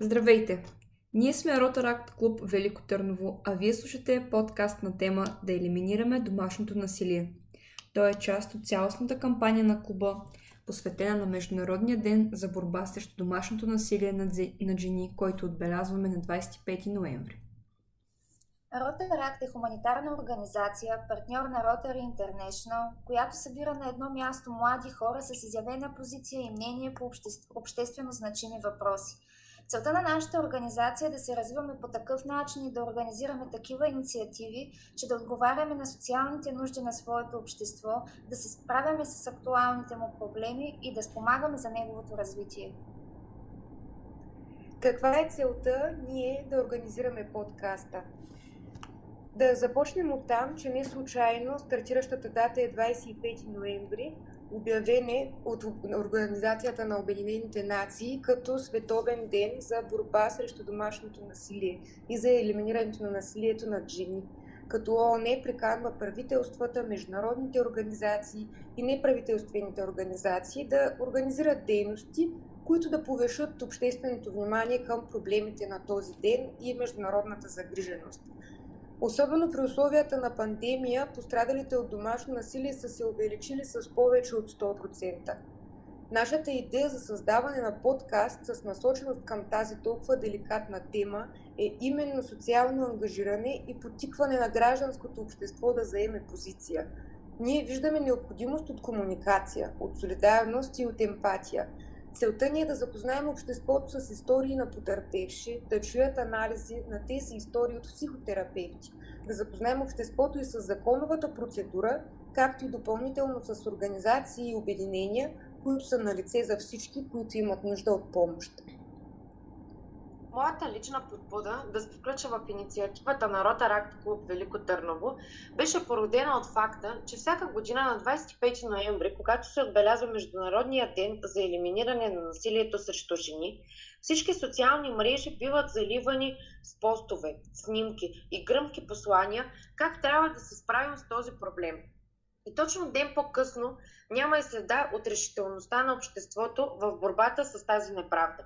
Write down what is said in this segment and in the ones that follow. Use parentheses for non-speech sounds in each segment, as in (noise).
Здравейте! Ние сме Ротаракт клуб Велико Търново, а вие слушате подкаст на тема Да елиминираме домашното насилие. Той е част от цялостната кампания на клуба, посветена на Международния ден за борба срещу домашното насилие над жени, който отбелязваме на 25 ноември. Rotaract е хуманитарна организация, партньор на Rotary International, която събира на едно място млади хора с изявена позиция и мнение по обществено значими въпроси. Целта на нашата организация е да се развиваме по такъв начин и да организираме такива инициативи, че да отговаряме на социалните нужди на своето общество, да се справяме с актуалните му проблеми и да спомагаме за неговото развитие. Каква е целта ние да организираме подкаста? Да започнем от там, че не случайно стартиращата дата е 25 ноември, обявене от Организацията на Обединените нации като Световен ден за борба срещу домашното насилие и за елиминирането на насилието над жени. Като ООН приканва правителствата, международните организации и неправителствените организации да организират дейности, които да повешат общественото внимание към проблемите на този ден и международната загриженост. Особено при условията на пандемия, пострадалите от домашно насилие са се увеличили с повече от 100%. Нашата идея за създаване на подкаст с насоченост към тази толкова деликатна тема е именно социално ангажиране и потикване на гражданското общество да заеме позиция. Ние виждаме необходимост от комуникация, от солидарност и от емпатия – Целта ни е да запознаем обществото с истории на потърпевши, да чуят анализи на тези истории от психотерапевти, да запознаем обществото и с законовата процедура, както и допълнително с организации и обединения, които са на лице за всички, които имат нужда от помощ. Моята лична подбуда да се включа в инициативата на Ротаракт клуб Велико Търново беше породена от факта, че всяка година на 25 ноември, когато се отбелязва Международния ден за елиминиране на насилието срещу жени, всички социални мрежи биват заливани с постове, снимки и гръмки послания как трябва да се справим с този проблем. И точно ден по-късно няма и следа от решителността на обществото в борбата с тази неправда.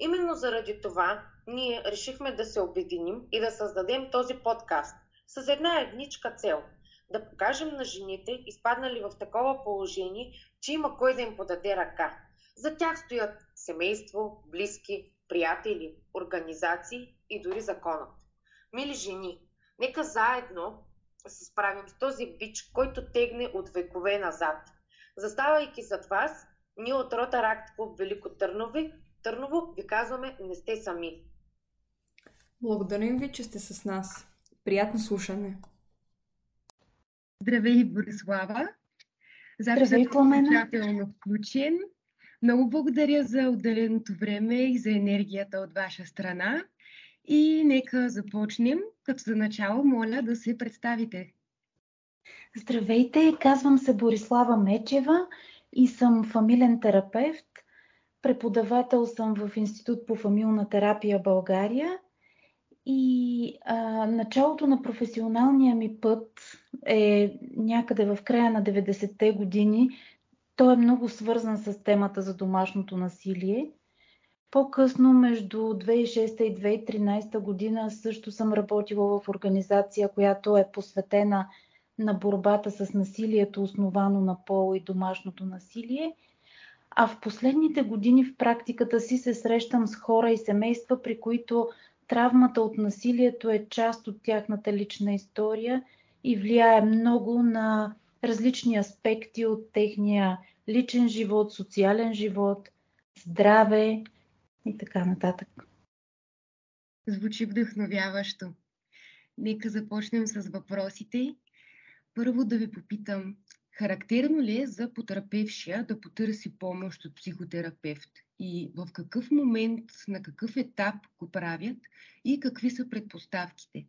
Именно заради това ние решихме да се обединим и да създадем този подкаст с една едничка цел да покажем на жените, изпаднали в такова положение, че има кой да им подаде ръка. За тях стоят семейство, близки, приятели, организации и дори законът. Мили жени, нека заедно се справим с този бич, който тегне от векове назад. Заставайки зад вас, ние от Ротаракт клуб Велико Търнови Търново ви казваме, не сте сами. Благодарим ви, че сте с нас. Приятно слушане. Здравей, Борислава. Здравей, Пламена. включен. Много благодаря за отделеното време и за енергията от ваша страна. И нека започнем, като за начало моля да се представите. Здравейте, казвам се Борислава Мечева и съм фамилен терапевт Преподавател съм в Институт по фамилна терапия България и а, началото на професионалния ми път е някъде в края на 90-те години. Той е много свързан с темата за домашното насилие. По-късно, между 2006 и 2013 година, също съм работила в организация, която е посветена на борбата с насилието, основано на пол и домашното насилие – а в последните години в практиката си се срещам с хора и семейства, при които травмата от насилието е част от тяхната лична история и влияе много на различни аспекти от техния личен живот, социален живот, здраве и така нататък. Звучи вдъхновяващо. Нека започнем с въпросите. Първо да ви попитам, Характерно ли е за потърпевшия да потърси помощ от психотерапевт? И в какъв момент, на какъв етап го правят и какви са предпоставките?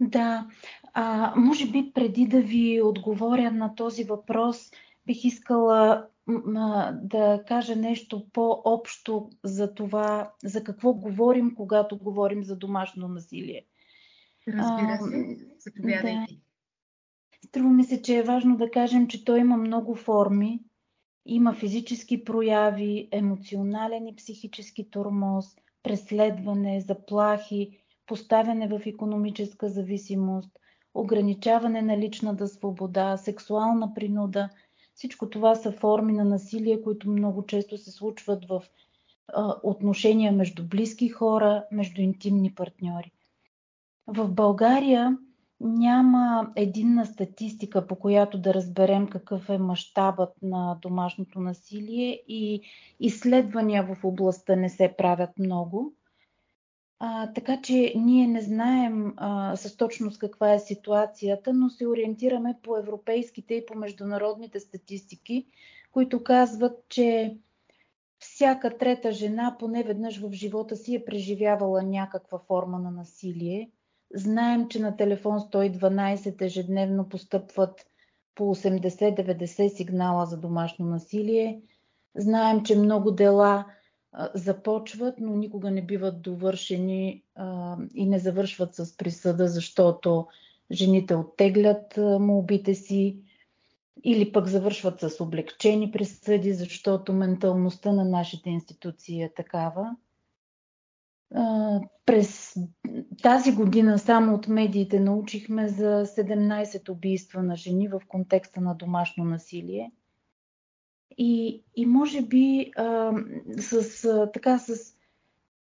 Да, а, може би преди да ви отговоря на този въпрос, бих искала да кажа нещо по-общо за това, за какво говорим, когато говорим за домашно насилие. Разбира се, заповядайте. Да. Струва ми се, че е важно да кажем, че той има много форми. Има физически прояви, емоционален и психически тормоз, преследване, заплахи, поставяне в економическа зависимост, ограничаване на личната свобода, сексуална принуда. Всичко това са форми на насилие, които много често се случват в а, отношения между близки хора, между интимни партньори. В България няма единна статистика, по която да разберем какъв е мащабът на домашното насилие и изследвания в областта не се правят много. А, така че ние не знаем а, с точност каква е ситуацията, но се ориентираме по европейските и по международните статистики, които казват, че всяка трета жена поне веднъж в живота си е преживявала някаква форма на насилие. Знаем, че на телефон 112 ежедневно постъпват по 80-90 сигнала за домашно насилие. Знаем, че много дела започват, но никога не биват довършени и не завършват с присъда, защото жените оттеглят молбите си или пък завършват с облегчени присъди, защото менталността на нашите институции е такава. През тази година само от медиите научихме за 17 убийства на жени в контекста на домашно насилие. И, и може би а, с, а, така, с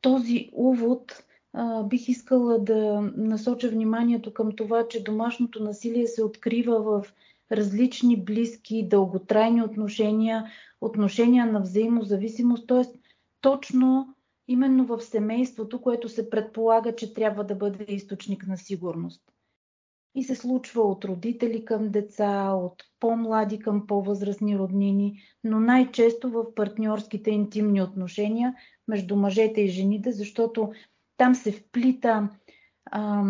този увод а, бих искала да насоча вниманието към това, че домашното насилие се открива в различни близки, дълготрайни отношения, отношения на взаимозависимост, т.е. точно именно в семейството, което се предполага, че трябва да бъде източник на сигурност. И се случва от родители към деца, от по-млади към по-възрастни роднини, но най-често в партньорските интимни отношения между мъжете и жените, защото там се вплита а,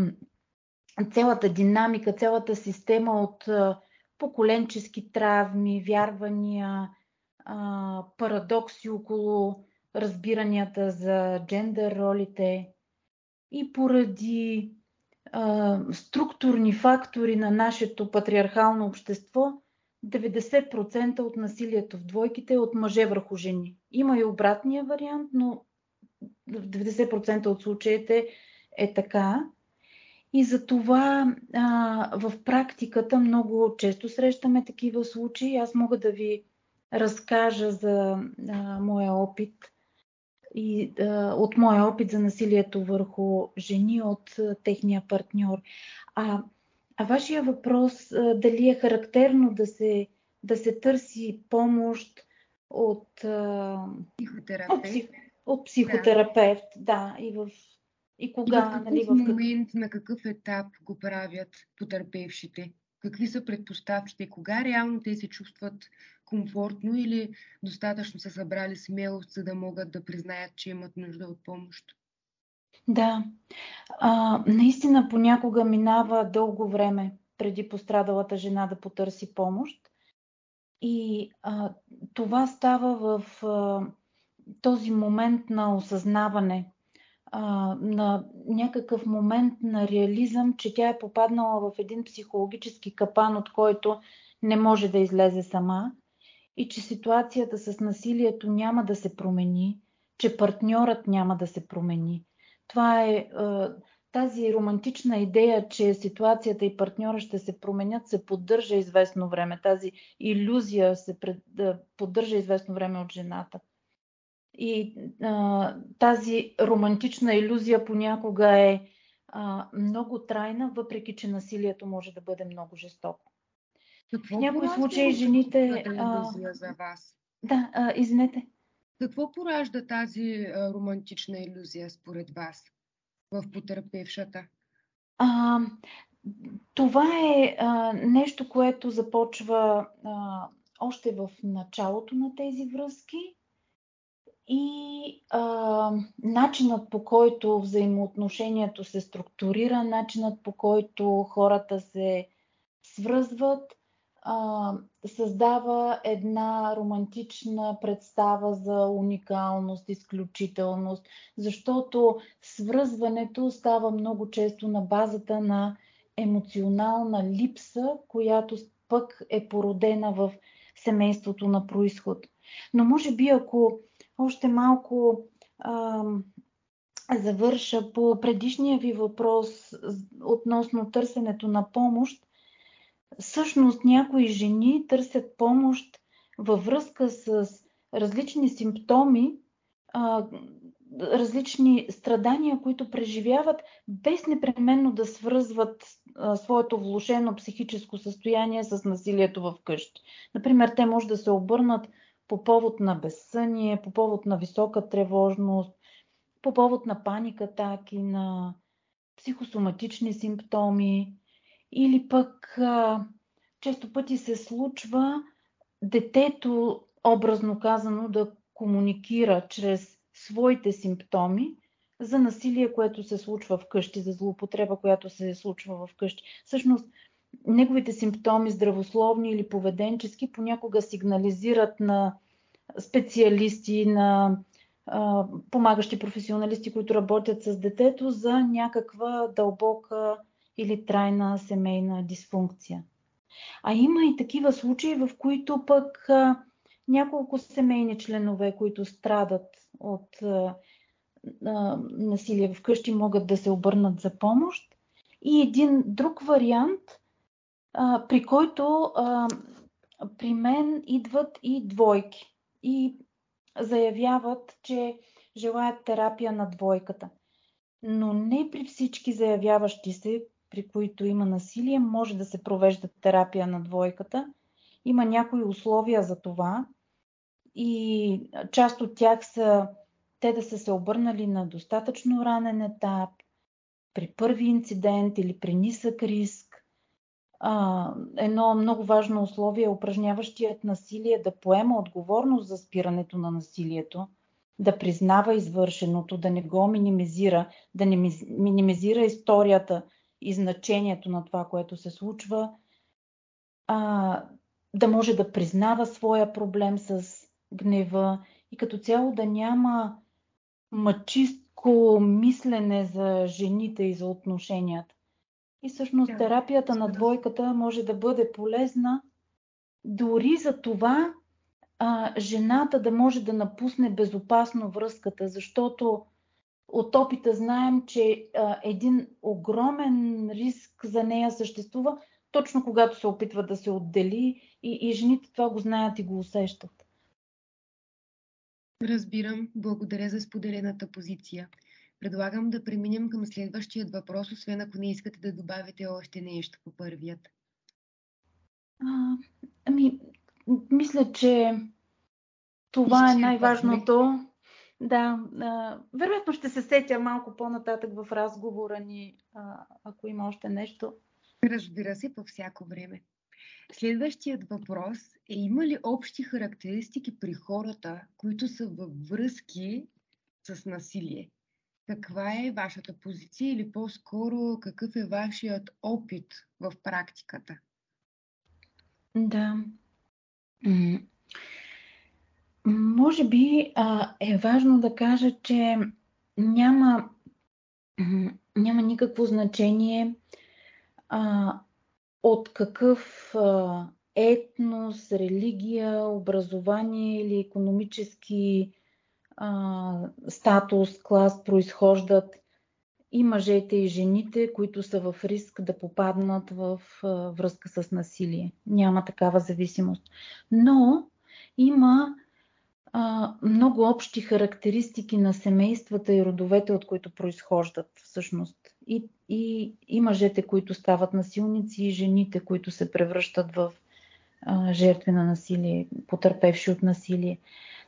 цялата динамика, цялата система от а, поколенчески травми, вярвания, а, парадокси около разбиранията за джендър ролите и поради структурни фактори на нашето патриархално общество, 90% от насилието в двойките е от мъже върху жени. Има и обратния вариант, но в 90% от случаите е така. И за това а, в практиката много често срещаме такива случаи. Аз мога да ви разкажа за а, моя опит и а, от моя опит за насилието върху жени от а, техния партньор. А, а вашия въпрос а, дали е характерно да се, да се търси помощ от, а, психотерапевт. От, псих, от психотерапевт, да. да, и в и кога, и в какъв нали, в момент, на какъв етап го правят потърпевшите? Какви са предпоставките? Кога реално те се чувстват комфортно или достатъчно са събрали смелост, за да могат да признаят, че имат нужда от помощ? Да, а, наистина понякога минава дълго време преди пострадалата жена да потърси помощ. И а, това става в а, този момент на осъзнаване, а, на някакъв момент на реализъм, че тя е попаднала в един психологически капан, от който не може да излезе сама и че ситуацията с насилието няма да се промени, че партньорът няма да се промени. Това е, тази романтична идея, че ситуацията и партньора ще се променят, се поддържа известно време. Тази иллюзия се поддържа известно време от жената. И а, тази романтична иллюзия понякога е а, много трайна, въпреки че насилието може да бъде много жестоко. Какво в някои случаи жените. А... за вас? Да, а, извинете. Какво поражда тази а, романтична иллюзия според вас в потерпевшата? А, това е а, нещо, което започва а, още в началото на тези връзки и а, начинът по който взаимоотношението се структурира, начинът по който хората се свръзват а, създава една романтична представа за уникалност, изключителност, защото свръзването става много често на базата на емоционална липса, която пък е породена в семейството на происход. Но може би ако още малко а, завърша по предишния ви въпрос относно търсенето на помощ. Всъщност някои жени търсят помощ във връзка с различни симптоми, различни страдания, които преживяват, без непременно да свързват а, своето влушено психическо състояние с насилието в къщи. Например, те може да се обърнат по повод на безсъние, по повод на висока тревожност, по повод на паника атаки, на психосоматични симптоми или пък а, често пъти се случва детето, образно казано, да комуникира чрез своите симптоми за насилие, което се случва вкъщи, за злоупотреба, която се случва вкъщи. Всъщност, неговите симптоми, здравословни или поведенчески, понякога сигнализират на специалисти, на а, помагащи професионалисти, които работят с детето, за някаква дълбока или трайна семейна дисфункция. А има и такива случаи, в които пък а, няколко семейни членове, които страдат от а, а, насилие вкъщи, могат да се обърнат за помощ. И един друг вариант, при който при мен идват и двойки и заявяват, че желаят терапия на двойката. Но не при всички заявяващи се, при които има насилие, може да се провежда терапия на двойката. Има някои условия за това и част от тях са те да са се обърнали на достатъчно ранен етап, при първи инцидент или при нисък риск. А, едно много важно условие е упражняващият насилие да поема отговорност за спирането на насилието, да признава извършеното, да не го минимизира, да не минимизира историята и значението на това, което се случва, а, да може да признава своя проблем с гнева и като цяло да няма мъчистко мислене за жените и за отношенията. И всъщност да, терапията на двойката може да бъде полезна дори за това а, жената да може да напусне безопасно връзката, защото от опита знаем, че а, един огромен риск за нея съществува, точно когато се опитва да се отдели и, и жените това го знаят и го усещат. Разбирам. Благодаря за споделената позиция. Предлагам да преминем към следващият въпрос, освен ако не искате да добавите още нещо по първият. А, ами, мисля, че това е най-важното. Да, а, вероятно ще се сетя малко по-нататък в разговора ни, а, ако има още нещо. Разбира се, по всяко време. Следващият въпрос е има ли общи характеристики при хората, които са във връзки с насилие? Каква е вашата позиция или по-скоро какъв е вашият опит в практиката? Да. Може би а, е важно да кажа, че няма, няма никакво значение а, от какъв а, етнос, религия, образование или економически а, статус, клас произхождат и мъжете и жените, които са в риск да попаднат в а, връзка с насилие. Няма такава зависимост. Но има а, много общи характеристики на семействата и родовете, от които произхождат всъщност. И, и, и мъжете, които стават насилници, и жените, които се превръщат в а, жертви на насилие, потърпевши от насилие.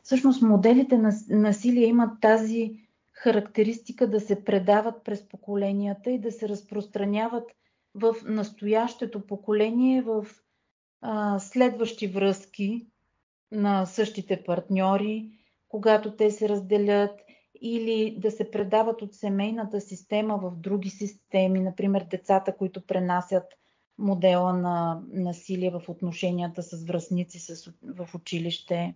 Всъщност моделите на насилие имат тази характеристика да се предават през поколенията и да се разпространяват в настоящето поколение, в а, следващи връзки на същите партньори, когато те се разделят или да се предават от семейната система в други системи, например децата, които пренасят модела на насилие в отношенията с връзници в училище.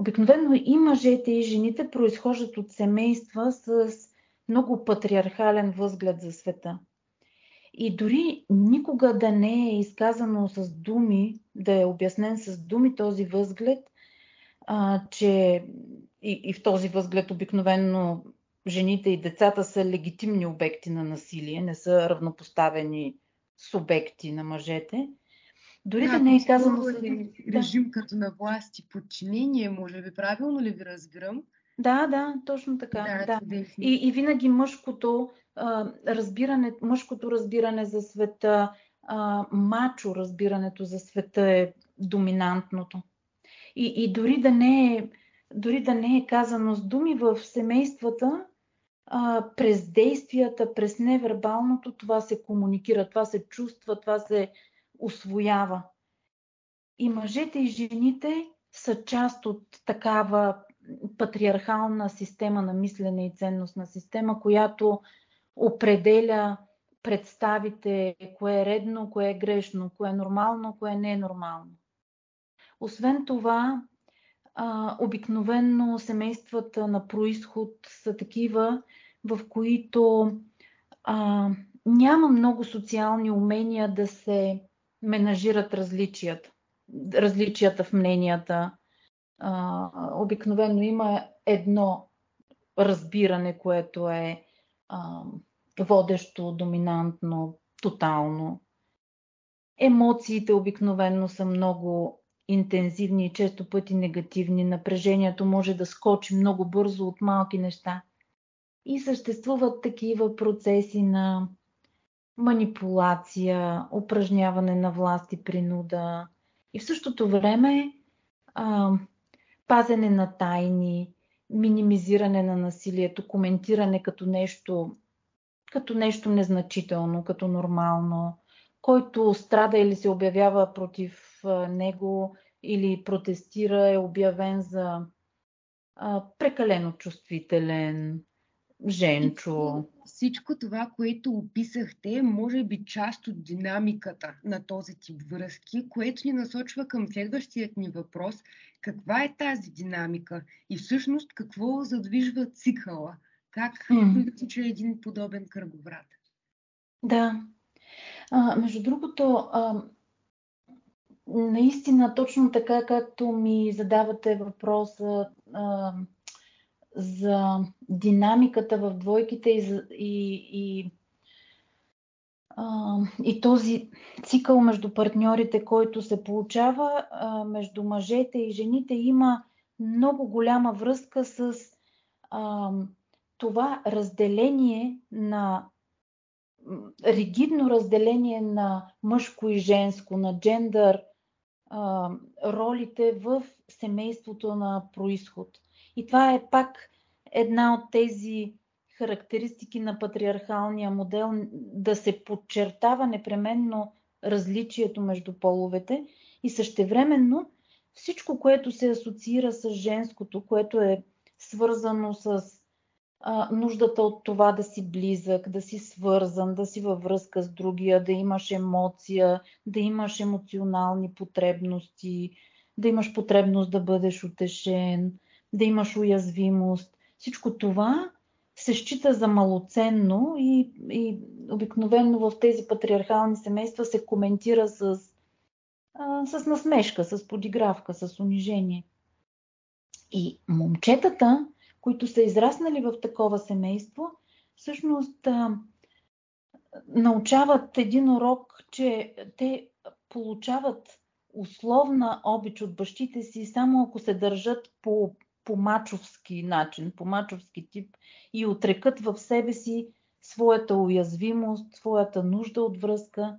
Обикновено и мъжете и жените произхождат от семейства с много патриархален възглед за света. И дори никога да не е изказано с думи, да е обяснен с думи този възглед, а, че и, и в този възглед обикновено жените и децата са легитимни обекти на насилие, не са равнопоставени субекти на мъжете. Дори да, да не е казано... Режим да. като на власт и подчинение, може би правилно ли ви разбирам? Да, да, точно така. Да, да. И, и винаги мъжкото а, разбиране, мъжкото разбиране за света, а, мачо разбирането за света е доминантното. И, и дори, да не е, дори да не е казано с думи в семействата, а, през действията, през невербалното, това се комуникира, това се чувства, това се освоява. И мъжете и жените са част от такава патриархална система на мислене и ценностна система, която определя представите кое е редно, кое е грешно, кое е нормално, кое не е нормално. Освен това, обикновенно семействата на происход са такива, в които а, няма много социални умения да се менажират различията, различията в мненията. А, обикновено има едно разбиране, което е а, водещо, доминантно, тотално. Емоциите обикновено са много интензивни и често пъти негативни. Напрежението може да скочи много бързо от малки неща. И съществуват такива процеси на манипулация, упражняване на власт и принуда. И в същото време а, пазене на тайни, минимизиране на насилието, коментиране като нещо, като нещо незначително, като нормално, който страда или се обявява против него или протестира е обявен за а, прекалено чувствителен, женчо. Всичко това, което описахте, може би част от динамиката на този тип връзки, което ни насочва към следващият ни въпрос. Каква е тази динамика и всъщност какво задвижва цикъла? Как mm. един подобен кръговрат? Да. А, между другото, а, наистина точно така, както ми задавате въпроса а, за динамиката в двойките и, и, и, а, и този цикъл между партньорите, който се получава а, между мъжете и жените, има много голяма връзка с а, това разделение на ригидно разделение на мъжко и женско, на джендър а, ролите в семейството на происход. И това е пак една от тези характеристики на патриархалния модел да се подчертава непременно различието между половете и същевременно всичко, което се асоциира с женското, което е свързано с а, нуждата от това да си близък, да си свързан, да си във връзка с другия, да имаш емоция, да имаш емоционални потребности, да имаш потребност да бъдеш утешен, да имаш уязвимост. Всичко това се счита за малоценно и, и обикновено в тези патриархални семейства се коментира с, а, с насмешка, с подигравка, с унижение. И момчетата които са израснали в такова семейство, всъщност а, научават един урок, че те получават условна обич от бащите си, само ако се държат по, по мачовски начин, по мачовски тип и отрекат в себе си своята уязвимост, своята нужда от връзка.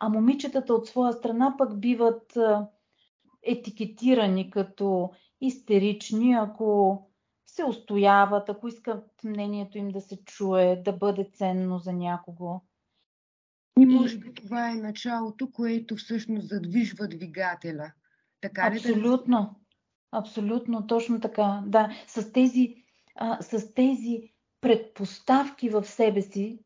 А момичетата от своя страна пък биват етикетирани като истерични, ако се устояват, ако искат мнението им да се чуе, да бъде ценно за някого. И може би това е началото, което всъщност задвижва двигателя. Така ли абсолютно, да... абсолютно, точно така. Да, с тези, а, с тези предпоставки в себе си,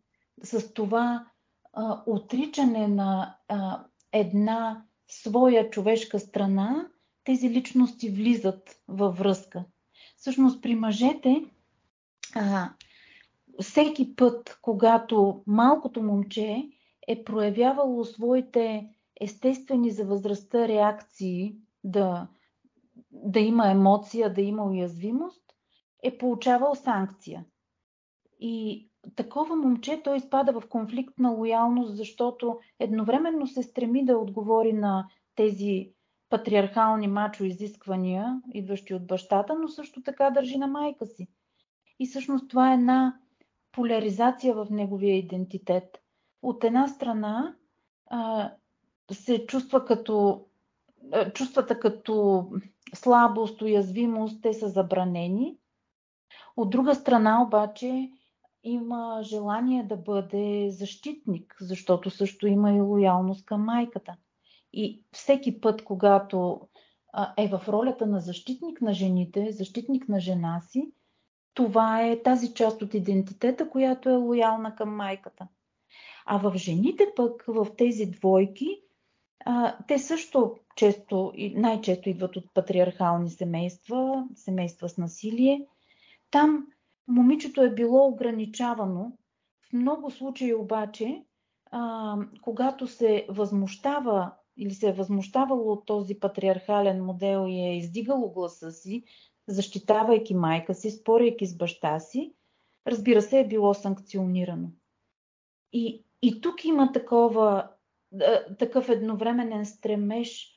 с това а, отричане на а, една своя човешка страна, тези личности влизат във връзка. Всъщност при мъжете а, всеки път, когато малкото момче е проявявало своите естествени за възрастта реакции да, да има емоция, да има уязвимост, е получавал санкция. И такова момче, той изпада в конфликт на лоялност, защото едновременно се стреми да отговори на тези патриархални мачо изисквания, идващи от бащата, но също така държи на майка си. И всъщност това е една поляризация в неговия идентитет. От една страна а, се чувства като чувствата като слабост, уязвимост, те са забранени. От друга страна обаче има желание да бъде защитник, защото също има и лоялност към майката. И всеки път, когато е в ролята на защитник на жените, защитник на жена си, това е тази част от идентитета, която е лоялна към майката. А в жените пък, в тези двойки, те също често и най-често идват от патриархални семейства, семейства с насилие. Там момичето е било ограничавано. В много случаи обаче, а, когато се възмущава или се е възмущавало от този патриархален модел и е издигало гласа си, защитавайки майка си, спорейки с баща си, разбира се, е било санкционирано. И, и тук има такова, такъв едновременен стремеж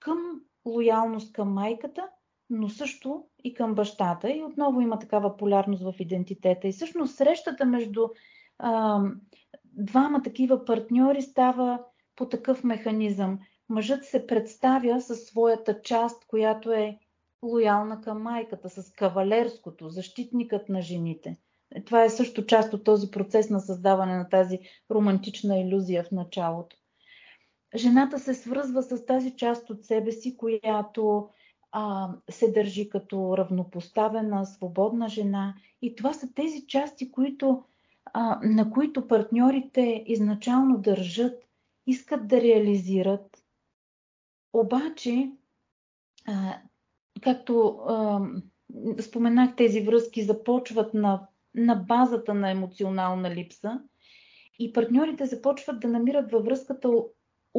към лоялност към майката, но също и към бащата. И отново има такава полярност в идентитета. И всъщност срещата между а, двама такива партньори става по такъв механизъм. Мъжът се представя със своята част, която е лоялна към майката, с кавалерското, защитникът на жените. Това е също част от този процес на създаване на тази романтична иллюзия в началото жената се свързва с тази част от себе си, която а, се държи като равнопоставена, свободна жена. И това са тези части, които, а, на които партньорите изначално държат, искат да реализират. Обаче, а, както а, споменах, тези връзки започват на, на базата на емоционална липса и партньорите започват да намират във връзката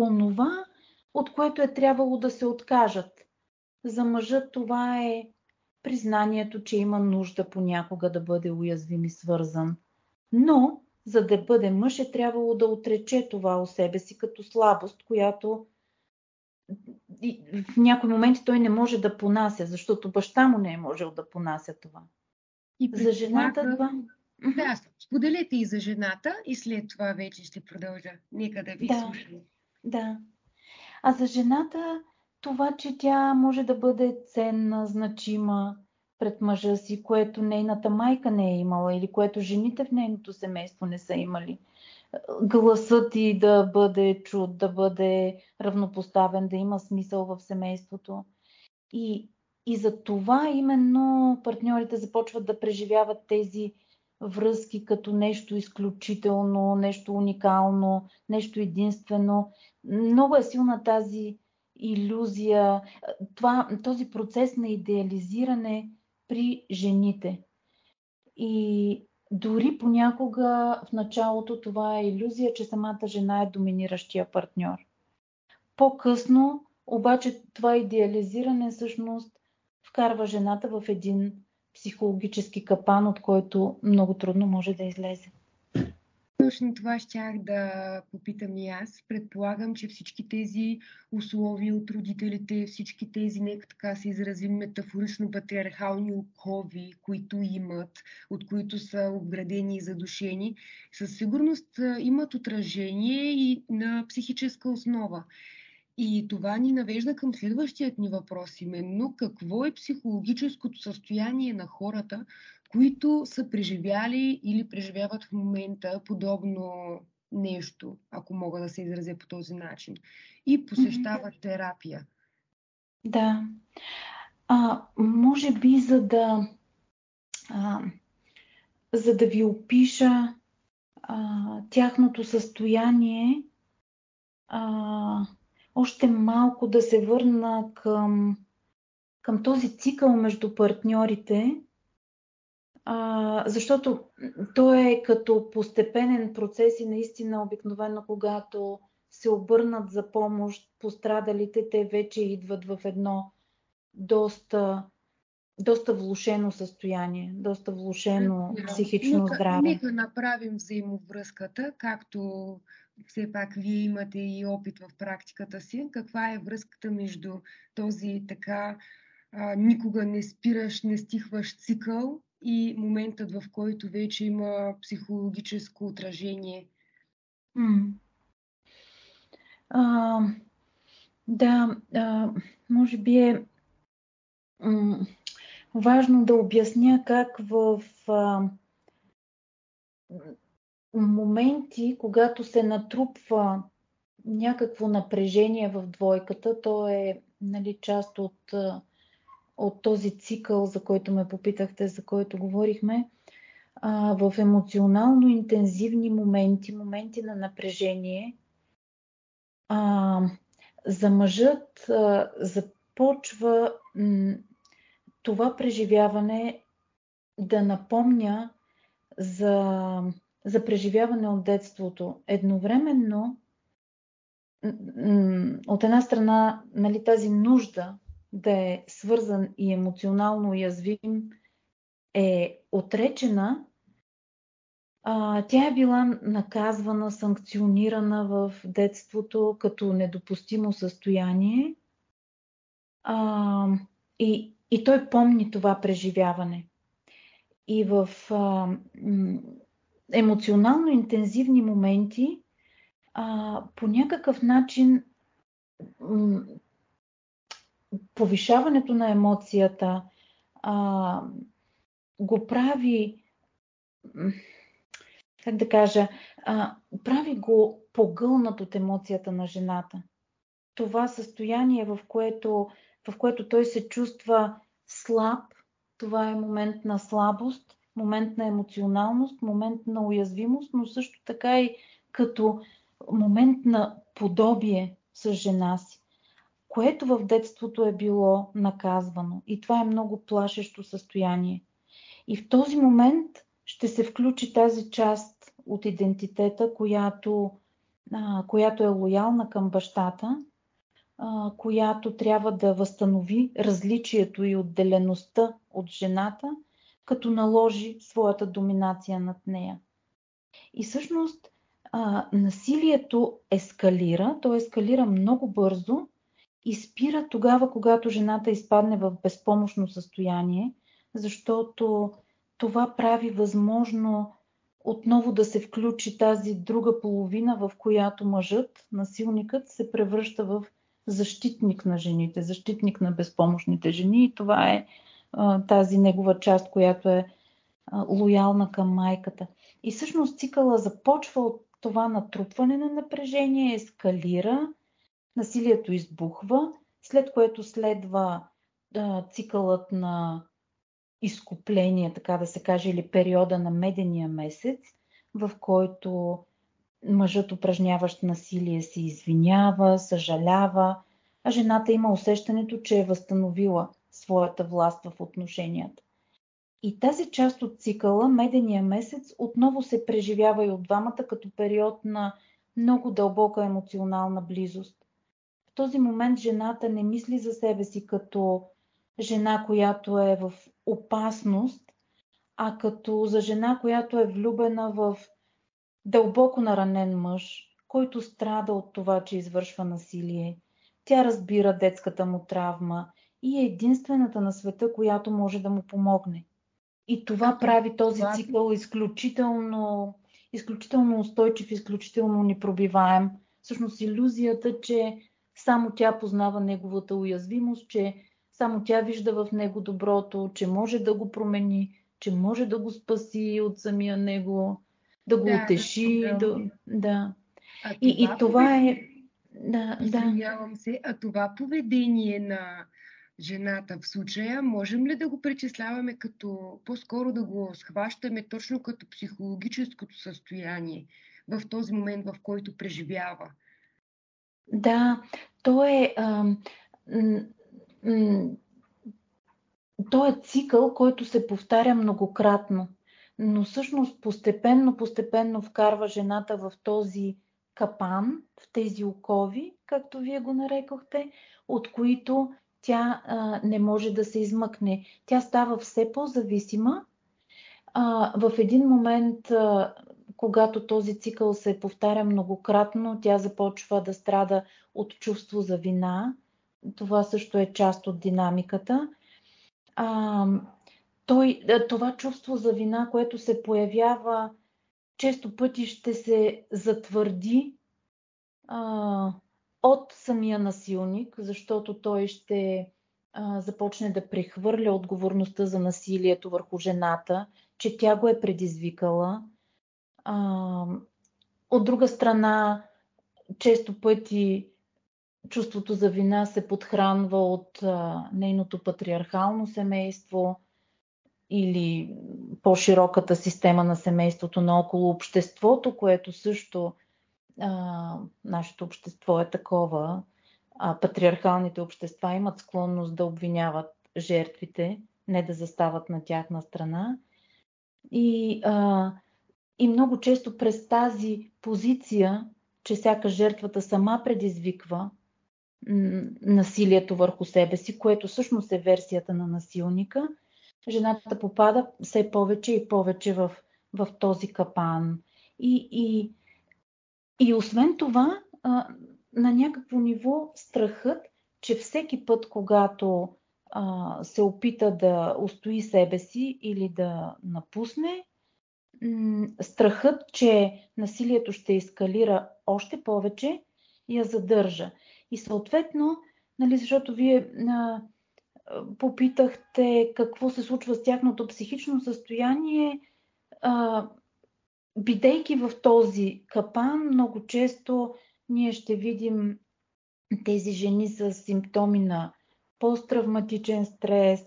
онова, от което е трябвало да се откажат. За мъжа това е признанието, че има нужда понякога да бъде уязвим и свързан. Но, за да бъде мъж, е трябвало да отрече това у себе си като слабост, която в някои моменти той не може да понася, защото баща му не е можел да понася това. И за жената това... Да, споделете и за жената и след това вече ще продължа. Нека да ви да. слушам. Да. А за жената това, че тя може да бъде ценна, значима пред мъжа си, което нейната майка не е имала или което жените в нейното семейство не са имали. Гласът и да бъде чуд, да бъде равнопоставен, да има смисъл в семейството. И, и за това именно партньорите започват да преживяват тези връзки като нещо изключително, нещо уникално, нещо единствено. Много е силна тази иллюзия, това, този процес на идеализиране при жените. И дори понякога в началото това е иллюзия, че самата жена е доминиращия партньор. По-късно обаче това идеализиране всъщност вкарва жената в един психологически капан, от който много трудно може да излезе. Точно това щях да попитам и аз. Предполагам, че всички тези условия от родителите, всички тези, нека така се изразим метафорично патриархални окови, които имат, от които са обградени и задушени, със сигурност имат отражение и на психическа основа. И това ни навежда към следващият ни въпрос, именно какво е психологическото състояние на хората, които са преживяли или преживяват в момента подобно нещо, ако мога да се изразя по този начин, и посещават терапия. Да. А, може би за да, а, за да ви опиша а, тяхното състояние, а, още малко да се върна към, към този цикъл между партньорите, а, защото то е като постепенен процес и наистина обикновено, когато се обърнат за помощ пострадалите, те вече идват в едно доста доста влушено състояние, доста влушено психично нека, здраве. Нека направим взаимовръзката, както все пак вие имате и опит в практиката си. Каква е връзката между този така а, никога не спираш, не стихваш цикъл и моментът, в който вече има психологическо отражение? М. А, да, а, може би е м, важно да обясня как в а, моменти, когато се натрупва някакво напрежение в двойката, то е нали, част от, от този цикъл, за който ме попитахте, за който говорихме, а, в емоционално интензивни моменти, моменти на напрежение, а, за мъжът а, започва м, това преживяване да напомня за, за преживяване от детството. Едновременно, от една страна, нали, тази нужда да е свързан и емоционално уязвим е отречена, а, тя е била наказвана, санкционирана в детството като недопустимо състояние. А, и, и той помни това преживяване. И в а, емоционално интензивни моменти а, по някакъв начин м, повишаването на емоцията а, го прави, как да кажа, а, прави го погълнат от емоцията на жената. Това състояние, в което в което той се чувства слаб. Това е момент на слабост, момент на емоционалност, момент на уязвимост, но също така и като момент на подобие с жена си, което в детството е било наказвано. И това е много плашещо състояние. И в този момент ще се включи тази част от идентитета, която, която е лоялна към бащата която трябва да възстанови различието и отделеността от жената, като наложи своята доминация над нея. И всъщност а, насилието ескалира, то ескалира много бързо и спира тогава, когато жената изпадне в безпомощно състояние, защото това прави възможно отново да се включи тази друга половина, в която мъжът, насилникът, се превръща в защитник на жените, защитник на безпомощните жени и това е тази негова част, която е лоялна към майката. И всъщност цикъла започва от това натрупване на напрежение, ескалира, насилието избухва, след което следва цикълът на изкупление, така да се каже, или периода на медения месец, в който мъжът, упражняващ насилие, се извинява, съжалява, а жената има усещането, че е възстановила своята власт в отношенията. И тази част от цикъла, медения месец, отново се преживява и от двамата като период на много дълбока емоционална близост. В този момент жената не мисли за себе си като жена, която е в опасност, а като за жена, която е влюбена в дълбоко наранен мъж, който страда от това, че извършва насилие. Тя разбира детската му травма и е единствената на света, която може да му помогне. И това прави този цикъл изключително, изключително устойчив, изключително непробиваем. Всъщност иллюзията, че само тя познава неговата уязвимост, че само тя вижда в него доброто, че може да го промени, че може да го спаси от самия него, да го да, утеши. Да, да. да. А и, това, и това е. Да, да. се, а това поведение на жената в случая, можем ли да го причисляваме като, по-скоро да го схващаме точно като психологическото състояние в този момент, в който преживява? Да, то е. А, м- м- то е цикъл, който се повтаря многократно но всъщност постепенно, постепенно вкарва жената в този капан, в тези окови, както вие го нарекохте, от които тя а, не може да се измъкне. Тя става все по-зависима. А, в един момент, а, когато този цикъл се повтаря многократно, тя започва да страда от чувство за вина. Това също е част от динамиката. А, той, това чувство за вина, което се появява, често пъти ще се затвърди а, от самия насилник, защото той ще а, започне да прехвърля отговорността за насилието върху жената, че тя го е предизвикала. А, от друга страна, често пъти чувството за вина се подхранва от а, нейното патриархално семейство или по-широката система на семейството наоколо обществото, което също а, нашето общество е такова. А, патриархалните общества имат склонност да обвиняват жертвите, не да застават на тяхна страна. И, а, и много често през тази позиция, че всяка жертвата сама предизвиква насилието върху себе си, което всъщност е версията на насилника, жената попада все повече и повече в, в този капан. И, и, и освен това, на някакво ниво страхът, че всеки път, когато се опита да устои себе си или да напусне, страхът, че насилието ще ескалира още повече, я задържа. И съответно, нали, защото вие а, попитахте какво се случва с тяхното психично състояние, а, бидейки в този капан, много често ние ще видим тези жени с симптоми на посттравматичен стрес,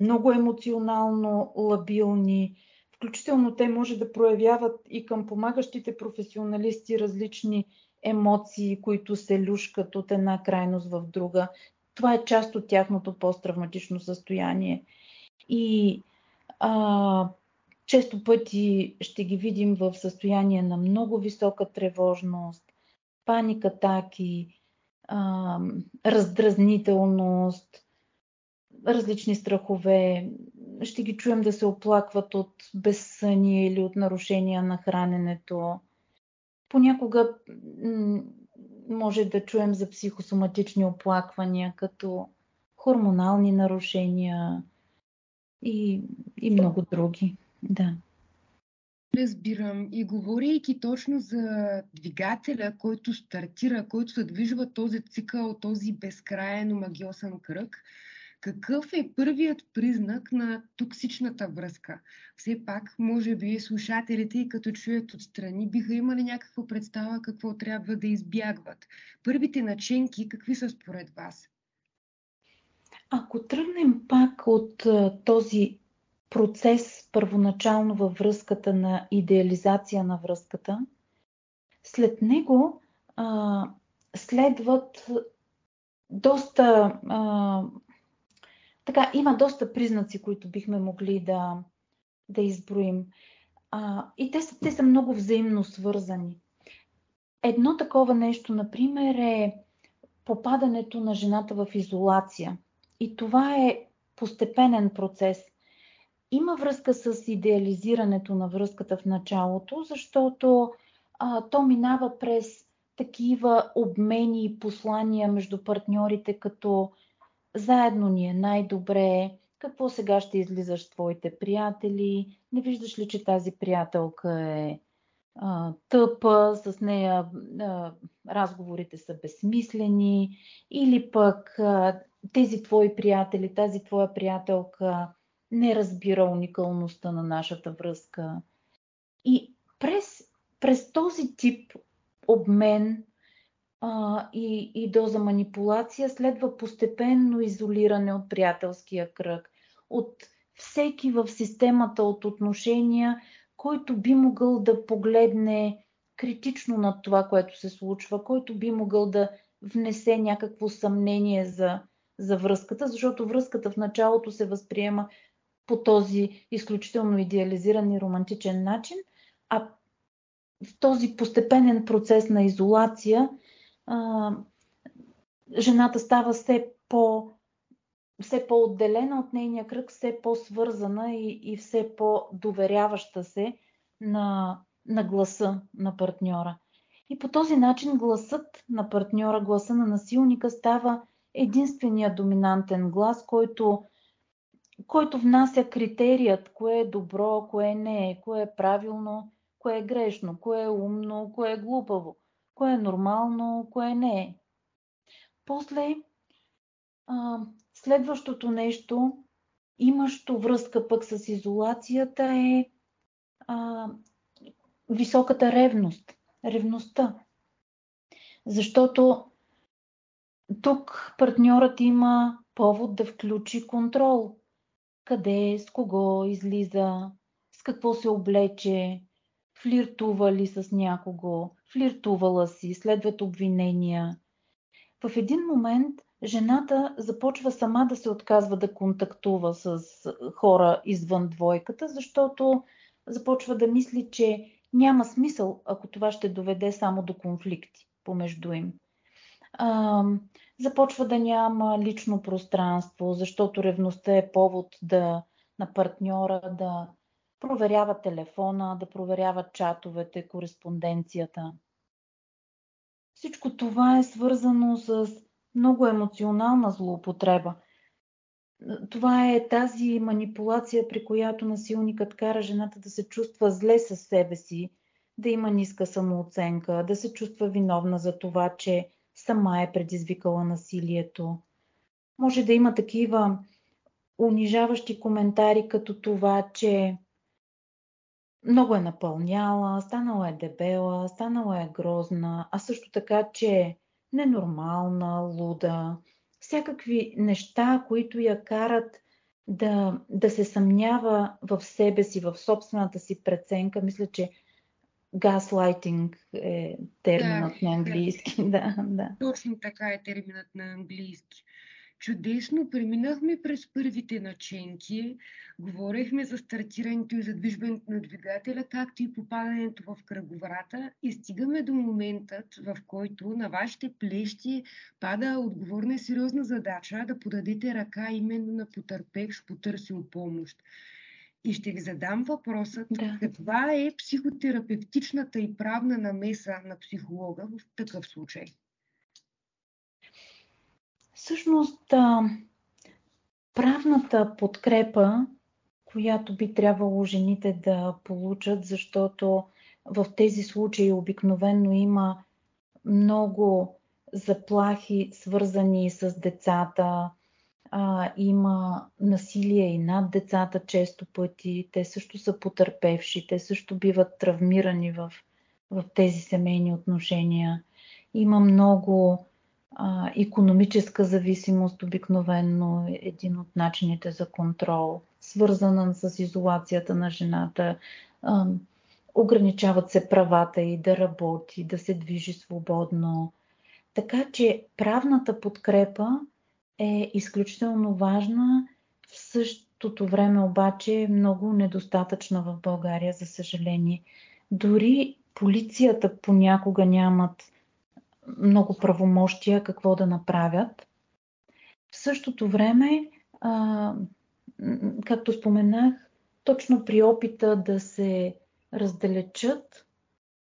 много емоционално лабилни. Включително те може да проявяват и към помагащите професионалисти различни емоции, които се люшкат от една крайност в друга. Това е част от тяхното посттравматично състояние. И а, често пъти ще ги видим в състояние на много висока тревожност, паник атаки, а, раздразнителност, различни страхове. Ще ги чуем да се оплакват от безсъние или от нарушения на храненето. Понякога може да чуем за психосоматични оплаквания, като хормонални нарушения и, и много други. Да. Разбирам. И говорейки точно за двигателя, който стартира, който се движва този цикъл, този безкрайен магиосен кръг, какъв е първият признак на токсичната връзка? Все пак, може би, слушателите, като чуят отстрани, биха имали някаква представа какво трябва да избягват. Първите наченки, какви са според вас? Ако тръгнем пак от този процес първоначално във връзката на идеализация на връзката, след него а, следват доста а, така, има доста признаци, които бихме могли да, да изброим. А, и те са, те са много взаимно свързани. Едно такова нещо, например, е попадането на жената в изолация. И това е постепенен процес. Има връзка с идеализирането на връзката в началото, защото а, то минава през такива обмени и послания между партньорите, като заедно ни е най-добре, какво сега ще излизаш с твоите приятели, не виждаш ли, че тази приятелка е а, тъпа, с нея а, разговорите са безсмислени, или пък а, тези твои приятели, тази твоя приятелка не разбира уникалността на нашата връзка. И през, през този тип обмен а, и, и доза манипулация следва постепенно изолиране от приятелския кръг, от всеки в системата от отношения, който би могъл да погледне критично над това, което се случва, който би могъл да внесе някакво съмнение за, за връзката, защото връзката в началото се възприема по този изключително идеализиран и романтичен начин, а в този постепенен процес на изолация а, жената става все по все по-отделена от нейния кръг, все по-свързана и, и все по-доверяваща се на, на гласа на партньора. И по този начин гласът на партньора, гласа на насилника става единствения доминантен глас, който, който внася критерият, кое е добро, кое не е, кое е правилно, кое е грешно, кое е умно, кое е глупаво, кое е нормално, кое не е. После а, следващото нещо, имащо връзка пък с изолацията е а, високата ревност, ревността. Защото тук партньорът има повод да включи контрол. Къде, с кого излиза, с какво се облече, флиртува ли с някого, флиртувала си, следват обвинения. В един момент жената започва сама да се отказва да контактува с хора извън двойката, защото започва да мисли, че няма смисъл, ако това ще доведе само до конфликти помежду им. Започва да няма лично пространство, защото ревността е повод да, на партньора да проверява телефона, да проверява чатовете, кореспонденцията. Всичко това е свързано с много емоционална злоупотреба. Това е тази манипулация, при която насилникът кара жената да се чувства зле със себе си, да има ниска самооценка, да се чувства виновна за това, че сама е предизвикала насилието. Може да има такива унижаващи коментари, като това, че много е напълняла, станала е дебела, станала е грозна, а също така, че е ненормална, луда. Всякакви неща, които я карат да, да се съмнява в себе си, в собствената си преценка. Мисля, че Газлайтинг е терминът да, на английски. (laughs) Да, да. Точно така е терминът на английски. Чудесно преминахме през първите наченки, говорихме за стартирането и задвижването на двигателя, както и попадането в кръговрата и стигаме до моментът, в който на вашите плещи пада отговорна и сериозна задача да подадете ръка именно на потърпевш, потърсил помощ. И ще ви задам въпросът, да. каква е психотерапевтичната и правна намеса на психолога в такъв случай? Всъщност, правната подкрепа, която би трябвало жените да получат, защото в тези случаи обикновено има много заплахи, свързани с децата, а, има насилие и над децата често пъти. Те също са потърпевши, те също биват травмирани в, в тези семейни отношения. Има много а, економическа зависимост, обикновенно един от начините за контрол, свързана с изолацията на жената. А, ограничават се правата и да работи, да се движи свободно. Така че правната подкрепа е изключително важна. В същото време обаче е много недостатъчна в България, за съжаление. Дори полицията понякога нямат много правомощия какво да направят. В същото време, а, както споменах, точно при опита да се раздалечат,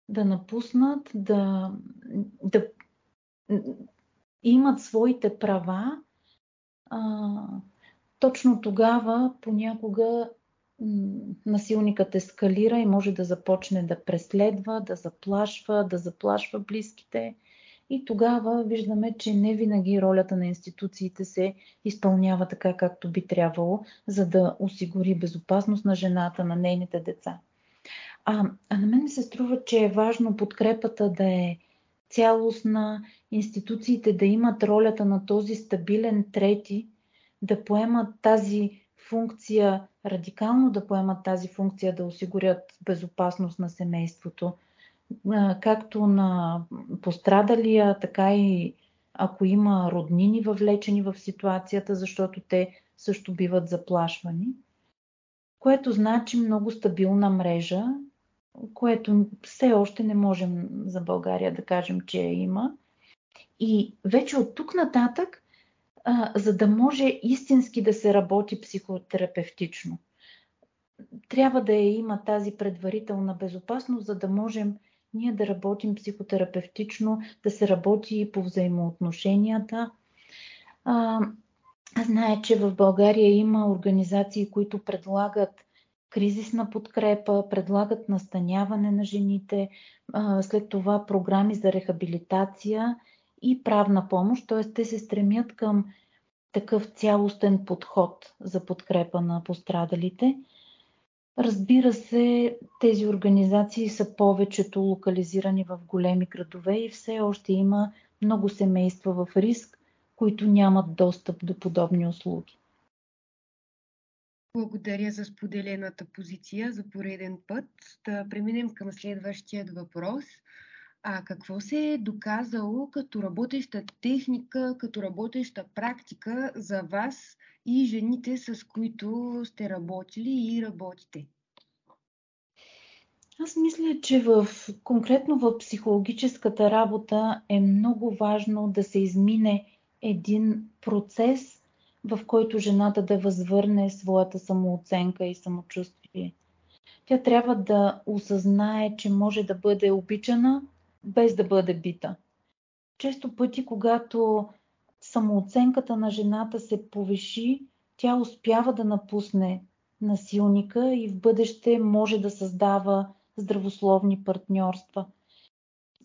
да напуснат, да, да имат своите права, а, точно тогава понякога насилникът ескалира и може да започне да преследва, да заплашва, да заплашва близките. И тогава виждаме, че не винаги ролята на институциите се изпълнява така, както би трябвало, за да осигури безопасност на жената, на нейните деца. А, а на мен ми се струва, че е важно подкрепата да е цялостна, институциите да имат ролята на този стабилен трети, да поемат тази функция, радикално да поемат тази функция да осигурят безопасност на семейството, както на пострадалия, така и ако има роднини въвлечени в ситуацията, защото те също биват заплашвани, което значи много стабилна мрежа, което все още не можем за България да кажем, че я има. И вече от тук нататък а, за да може истински да се работи психотерапевтично. Трябва да я има тази предварителна безопасност, за да можем ние да работим психотерапевтично, да се работи и по взаимоотношенията. А, знае, че в България има организации, които предлагат кризисна подкрепа, предлагат настаняване на жените, след това програми за рехабилитация и правна помощ, т.е. те се стремят към такъв цялостен подход за подкрепа на пострадалите. Разбира се, тези организации са повечето локализирани в големи градове и все още има много семейства в риск, които нямат достъп до подобни услуги. Благодаря за споделената позиция за пореден път. Да преминем към следващият въпрос. А какво се е доказало като работеща техника, като работеща практика за вас и жените, с които сте работили и работите? Аз мисля, че в, конкретно в психологическата работа е много важно да се измине един процес, в който жената да възвърне своята самооценка и самочувствие. Тя трябва да осъзнае, че може да бъде обичана без да бъде бита. Често пъти, когато самооценката на жената се повиши, тя успява да напусне насилника и в бъдеще може да създава здравословни партньорства.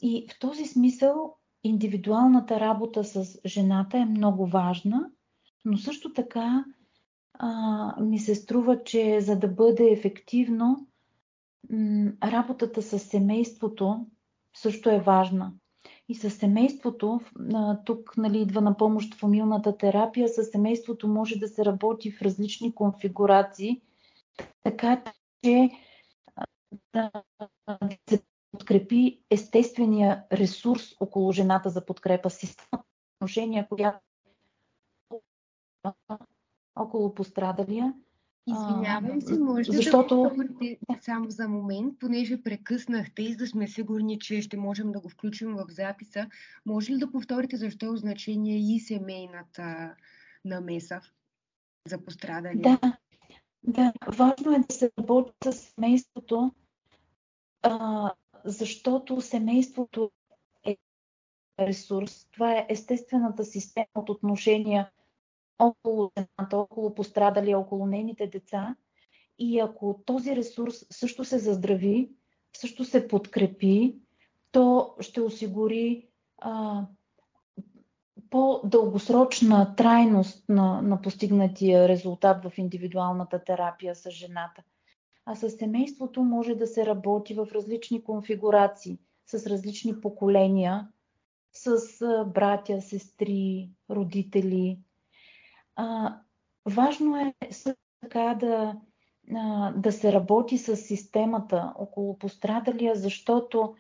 И в този смисъл индивидуалната работа с жената е много важна, но също така а, ми се струва, че за да бъде ефективно, м- работата с семейството също е важна. И с семейството, тук нали, идва на помощ фамилната терапия, с семейството може да се работи в различни конфигурации, така че да се подкрепи естествения ресурс около жената за подкрепа, система отношения, която около пострадалия. Извинявам се, може защото... да само за момент, понеже прекъснахте и да сме сигурни, че ще можем да го включим в записа. Може ли да повторите защо е значение и семейната намеса за пострадали? Да, да, важно е да се работи с семейството, а, защото семейството е ресурс. Това е естествената система от отношения около жената, около пострадали, около нейните деца. И ако този ресурс също се заздрави, също се подкрепи, то ще осигури а, по-дългосрочна трайност на, на постигнатия резултат в индивидуалната терапия с жената. А с семейството може да се работи в различни конфигурации, с различни поколения, с братя, сестри, родители. А, важно е така да, а, да се работи с системата около пострадалия, защото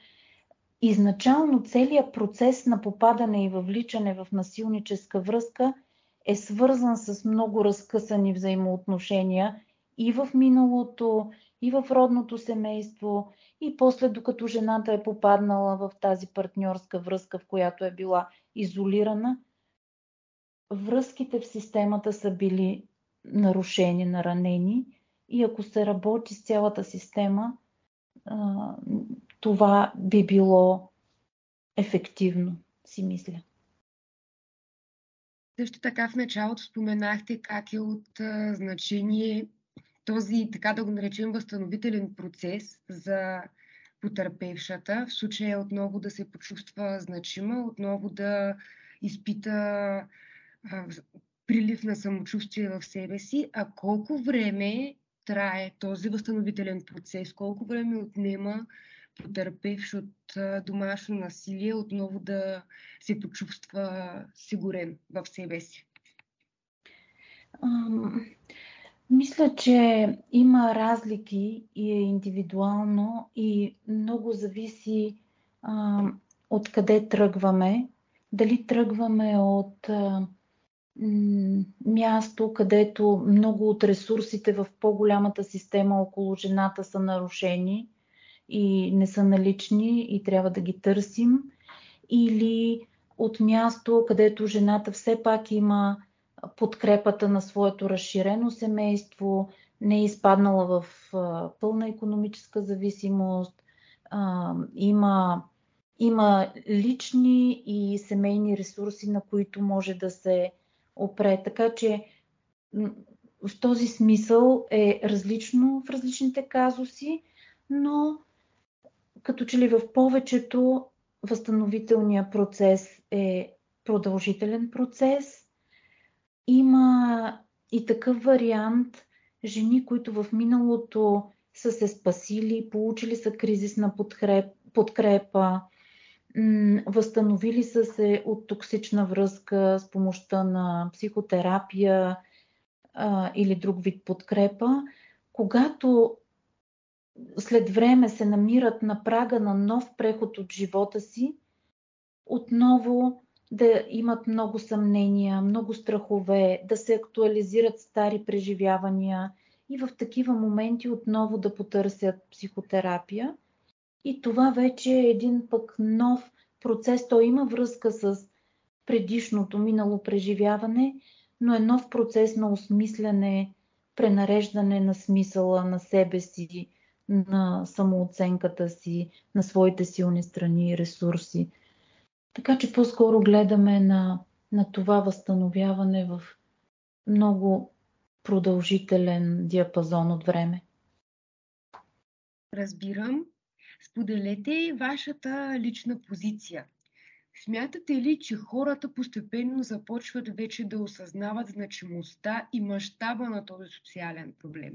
изначално целият процес на попадане и въвличане в насилническа връзка е свързан с много разкъсани взаимоотношения и в миналото, и в родното семейство, и после докато жената е попаднала в тази партньорска връзка, в която е била изолирана, връзките в системата са били нарушени, наранени и ако се работи с цялата система, това би било ефективно, си мисля. Също така в началото споменахте как е от значение този, така да го наречем, възстановителен процес за потърпевшата, в случая отново да се почувства значима, отново да изпита прилив на самочувствие в себе си, а колко време трае този възстановителен процес, колко време отнема потърпевш от домашно насилие отново да се почувства сигурен в себе си? Мисля, че има разлики и е индивидуално и много зависи а, от къде тръгваме. Дали тръгваме от а, м- място, където много от ресурсите в по-голямата система около жената са нарушени и не са налични и трябва да ги търсим, или от място, където жената все пак има подкрепата на своето разширено семейство, не е изпаднала в пълна економическа зависимост, има, има лични и семейни ресурси, на които може да се опре. Така че в този смисъл е различно в различните казуси, но като че ли в повечето възстановителният процес е продължителен процес. Има и такъв вариант жени, които в миналото са се спасили, получили са кризисна подкрепа, възстановили са се от токсична връзка с помощта на психотерапия или друг вид подкрепа, когато след време се намират на прага на нов преход от живота си, отново да имат много съмнения, много страхове, да се актуализират стари преживявания и в такива моменти отново да потърсят психотерапия. И това вече е един пък нов процес. Той има връзка с предишното минало преживяване, но е нов процес на осмисляне, пренареждане на смисъла на себе си, на самооценката си, на своите силни страни и ресурси. Така че по-скоро гледаме на, на това възстановяване в много продължителен диапазон от време. Разбирам. Споделете вашата лична позиция. Смятате ли, че хората постепенно започват вече да осъзнават значимостта и мащаба на този социален проблем?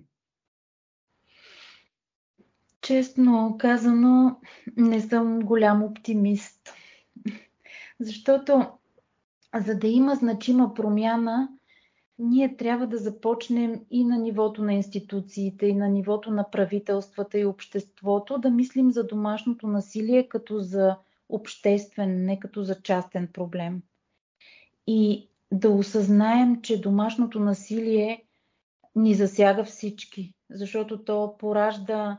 Честно казано, не съм голям оптимист. Защото за да има значима промяна, ние трябва да започнем и на нивото на институциите, и на нивото на правителствата и обществото да мислим за домашното насилие като за обществен, не като за частен проблем. И да осъзнаем, че домашното насилие ни засяга всички, защото то поражда,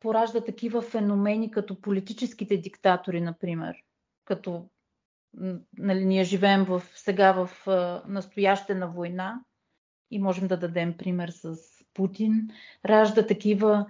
поражда такива феномени като политическите диктатори, например, като нали, ние живеем в, сега в настояще на война и можем да дадем пример с Путин, ражда такива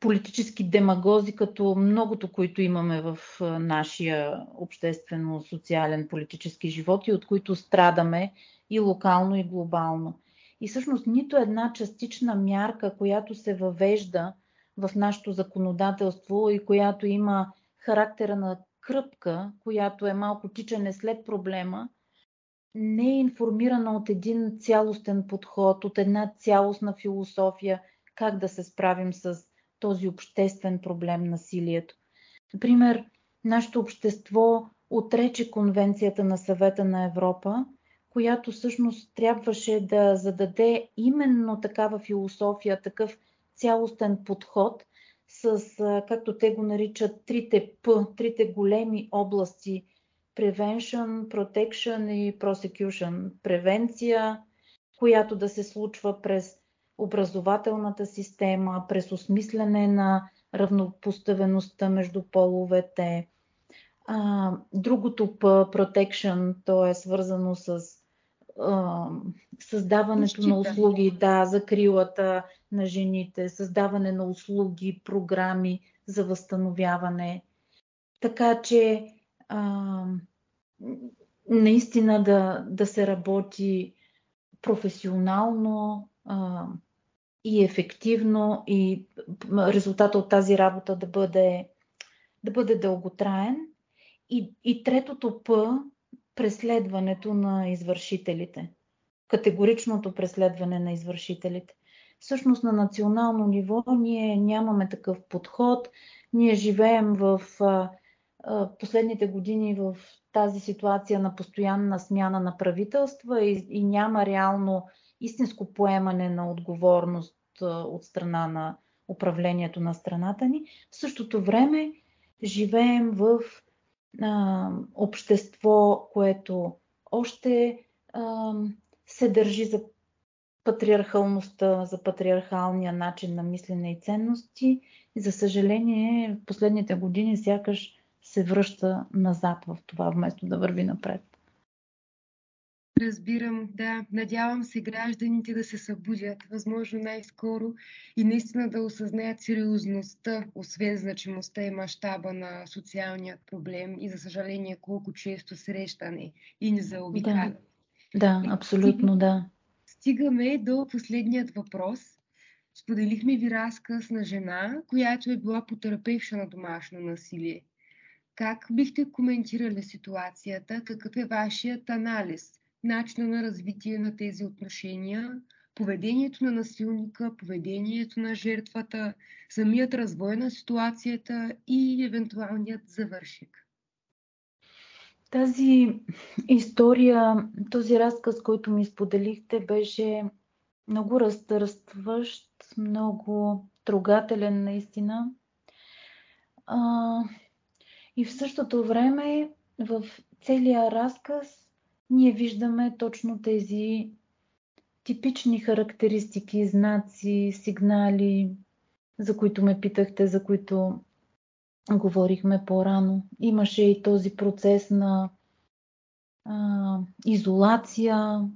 политически демагози, като многото, които имаме в нашия обществено-социален политически живот и от които страдаме и локално, и глобално. И всъщност нито една частична мярка, която се въвежда в нашето законодателство и която има характера на кръпка, която е малко тичане след проблема, не е информирана от един цялостен подход, от една цялостна философия, как да се справим с този обществен проблем насилието. Например, нашето общество отрече Конвенцията на съвета на Европа, която всъщност трябваше да зададе именно такава философия, такъв цялостен подход с, както те го наричат, трите П, трите големи области Prevention, Protection и Prosecution. Превенция, която да се случва през образователната система, през осмислене на равнопоставеността между половете. А, другото П, protection, то е свързано с създаването на услуги, да, закрилата на жените, създаване на услуги, програми за възстановяване. Така че а, наистина да, да се работи професионално, а, и ефективно и резултата от тази работа да бъде, да бъде дълготраен. И, и третото П преследването на извършителите. Категоричното преследване на извършителите. Всъщност на национално ниво ние нямаме такъв подход. Ние живеем в а, а, последните години в тази ситуация на постоянна смяна на правителства и, и няма реално истинско поемане на отговорност от страна на управлението на страната ни. В същото време живеем в а, общество, което още а, се държи за патриархалността, за патриархалния начин на мислене и ценности. И за съжаление, в последните години сякаш се връща назад в това, вместо да върви напред. Разбирам, да. Надявам се гражданите да се събудят, възможно най-скоро и наистина да осъзнаят сериозността, освен значимостта и мащаба на социалният проблем и, за съжаление, колко често срещане и не заобикаля. Да, да, абсолютно да. Стигаме до последният въпрос. Споделихме ви разказ на жена, която е била потерапевша на домашно насилие. Как бихте коментирали ситуацията? Какъв е вашият анализ? Начина на развитие на тези отношения, поведението на насилника, поведението на жертвата, самият развой на ситуацията и евентуалният завършик. Тази история, този разказ, който ми споделихте, беше много разтърстващ, много трогателен наистина. А, и в същото време в целия разказ ние виждаме точно тези типични характеристики, знаци, сигнали, за които ме питахте, за които говорихме по-рано. Имаше и този процес на а, изолация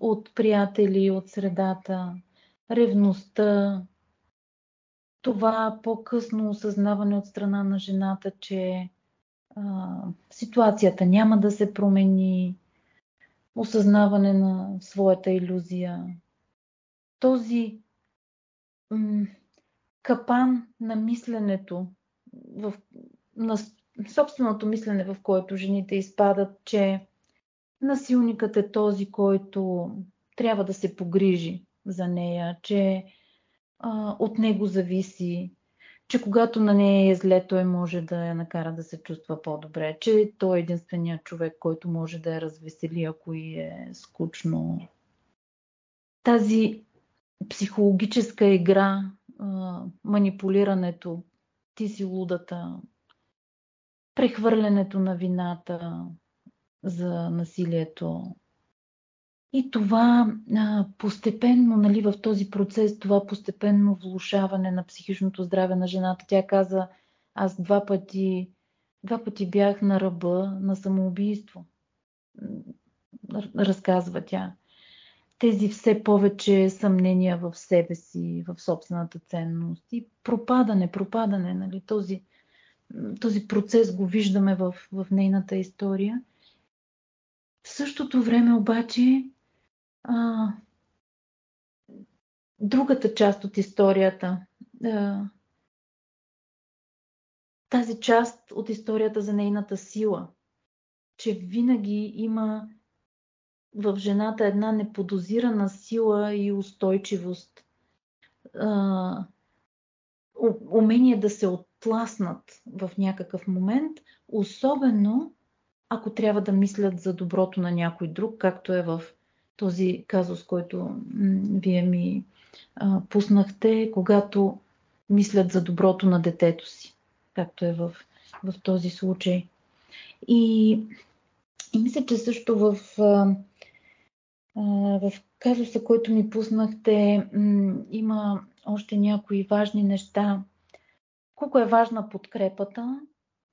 от приятели, от средата, ревността, това по-късно осъзнаване от страна на жената, че а, ситуацията няма да се промени, осъзнаване на своята иллюзия. Този м- капан на мисленето, в, на собственото мислене, в което жените изпадат, че насилникът е този, който трябва да се погрижи за нея, че а, от него зависи, че когато на нея е зле, той може да я накара да се чувства по-добре, че той е единственият човек, който може да я развесели, ако и е скучно. Тази психологическа игра, манипулирането, ти си лудата, прехвърлянето на вината за насилието, и това а, постепенно, нали, в този процес, това постепенно влушаване на психичното здраве на жената, тя каза, аз два пъти, два пъти бях на ръба на самоубийство. Разказва тя. Тези все повече съмнения в себе си, в собствената ценност и пропадане, пропадане, нали, този, този процес го виждаме в, в нейната история. В същото време обаче а, другата част от историята. А, тази част от историята за нейната сила, че винаги има в жената една неподозирана сила и устойчивост, а, умение да се оттласнат в някакъв момент, особено ако трябва да мислят за доброто на някой друг, както е в този казус, който вие ми а, пуснахте, когато мислят за доброто на детето си, както е в, в този случай. И, и мисля, че също в, а, в казуса, който ми пуснахте, м, има още някои важни неща. Колко е важна подкрепата,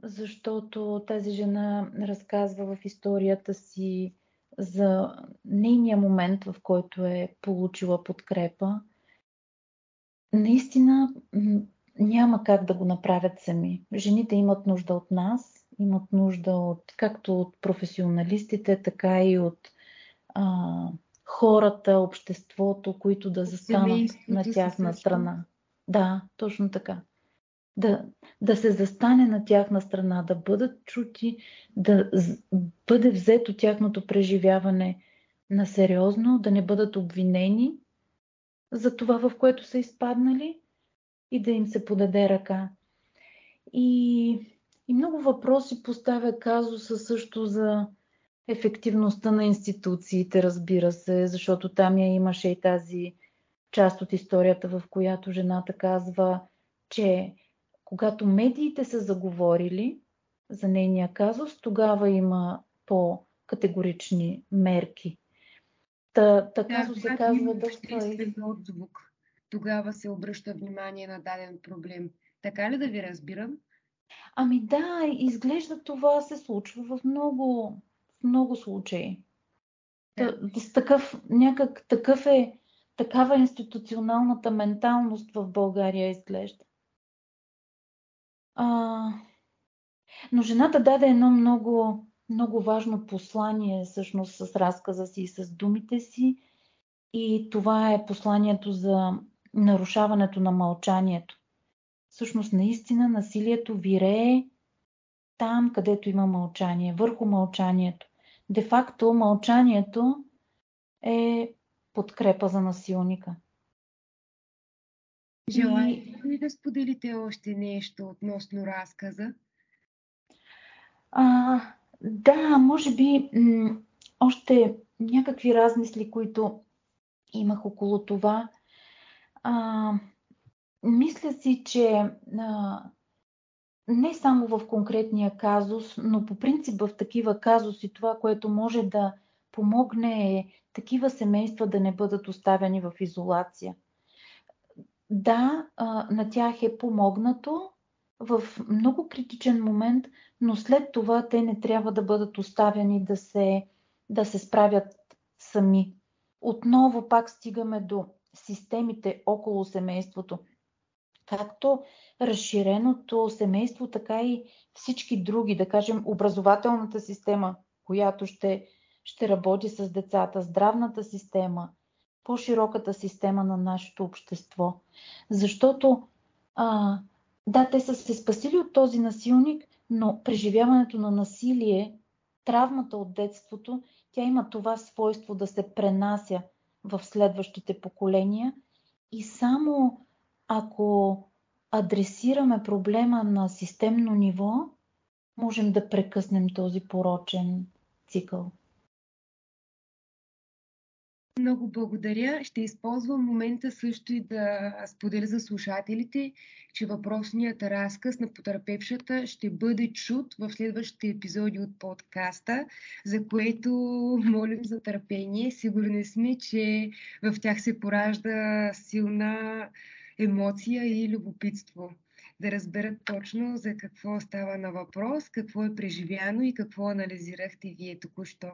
защото тази жена разказва в историята си за нейния момент, в който е получила подкрепа, наистина няма как да го направят сами. Жените имат нужда от нас, имат нужда от както от професионалистите, така и от а, хората, обществото, които да застанат на тяхна страна. Да, точно така да, да се застане на тяхна страна, да бъдат чути, да бъде взето тяхното преживяване на сериозно, да не бъдат обвинени за това, в което са изпаднали и да им се подаде ръка. И, и много въпроси поставя казуса също за ефективността на институциите, разбира се, защото там я имаше и тази част от историята, в която жената казва, че когато медиите са заговорили за нейния казус, тогава има по-категорични мерки. Та, така да, се казва доста... отзвук. Тогава се обръща внимание на даден проблем. Така ли да ви разбирам? Ами да, изглежда това се случва в много, в много случаи. Да. С такъв, някак такъв е, такава институционалната менталност в България изглежда. А, но жената даде едно много, много важно послание всъщност с разказа си и с думите си. И това е посланието за нарушаването на мълчанието. Всъщност, наистина, насилието вирее там, където има мълчание, върху мълчанието. Де-факто, мълчанието е подкрепа за насилника. Желаете ли да споделите още нещо относно разказа? А, да, може би м- още някакви размисли, които имах около това. А, мисля си, че а, не само в конкретния казус, но по принцип в такива казуси това, което може да помогне е такива семейства да не бъдат оставени в изолация. Да, на тях е помогнато в много критичен момент, но след това те не трябва да бъдат оставени да се, да се справят сами. Отново пак стигаме до системите около семейството. Както разширеното семейство, така и всички други, да кажем, образователната система, която ще, ще работи с децата, здравната система, по-широката система на нашето общество. Защото, а, да, те са се спасили от този насилник, но преживяването на насилие, травмата от детството, тя има това свойство да се пренася в следващите поколения и само ако адресираме проблема на системно ниво, можем да прекъснем този порочен цикъл. Много благодаря. Ще използвам момента също и да споделя за слушателите, че въпросният разказ на потърпевшата ще бъде чут в следващите епизоди от подкаста, за което молим за търпение. Сигурни сме, че в тях се поражда силна емоция и любопитство да разберат точно за какво става на въпрос, какво е преживяно и какво анализирахте вие току-що.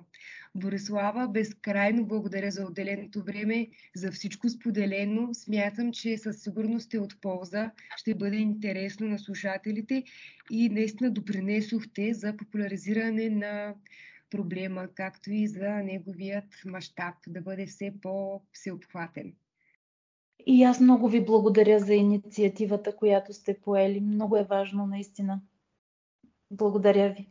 Борислава, безкрайно благодаря за отделеното време, за всичко споделено. Смятам, че със сигурност е от полза, ще бъде интересно на слушателите и наистина допринесохте за популяризиране на проблема, както и за неговият мащаб да бъде все по-всеобхватен. И аз много ви благодаря за инициативата, която сте поели. Много е важно, наистина. Благодаря ви.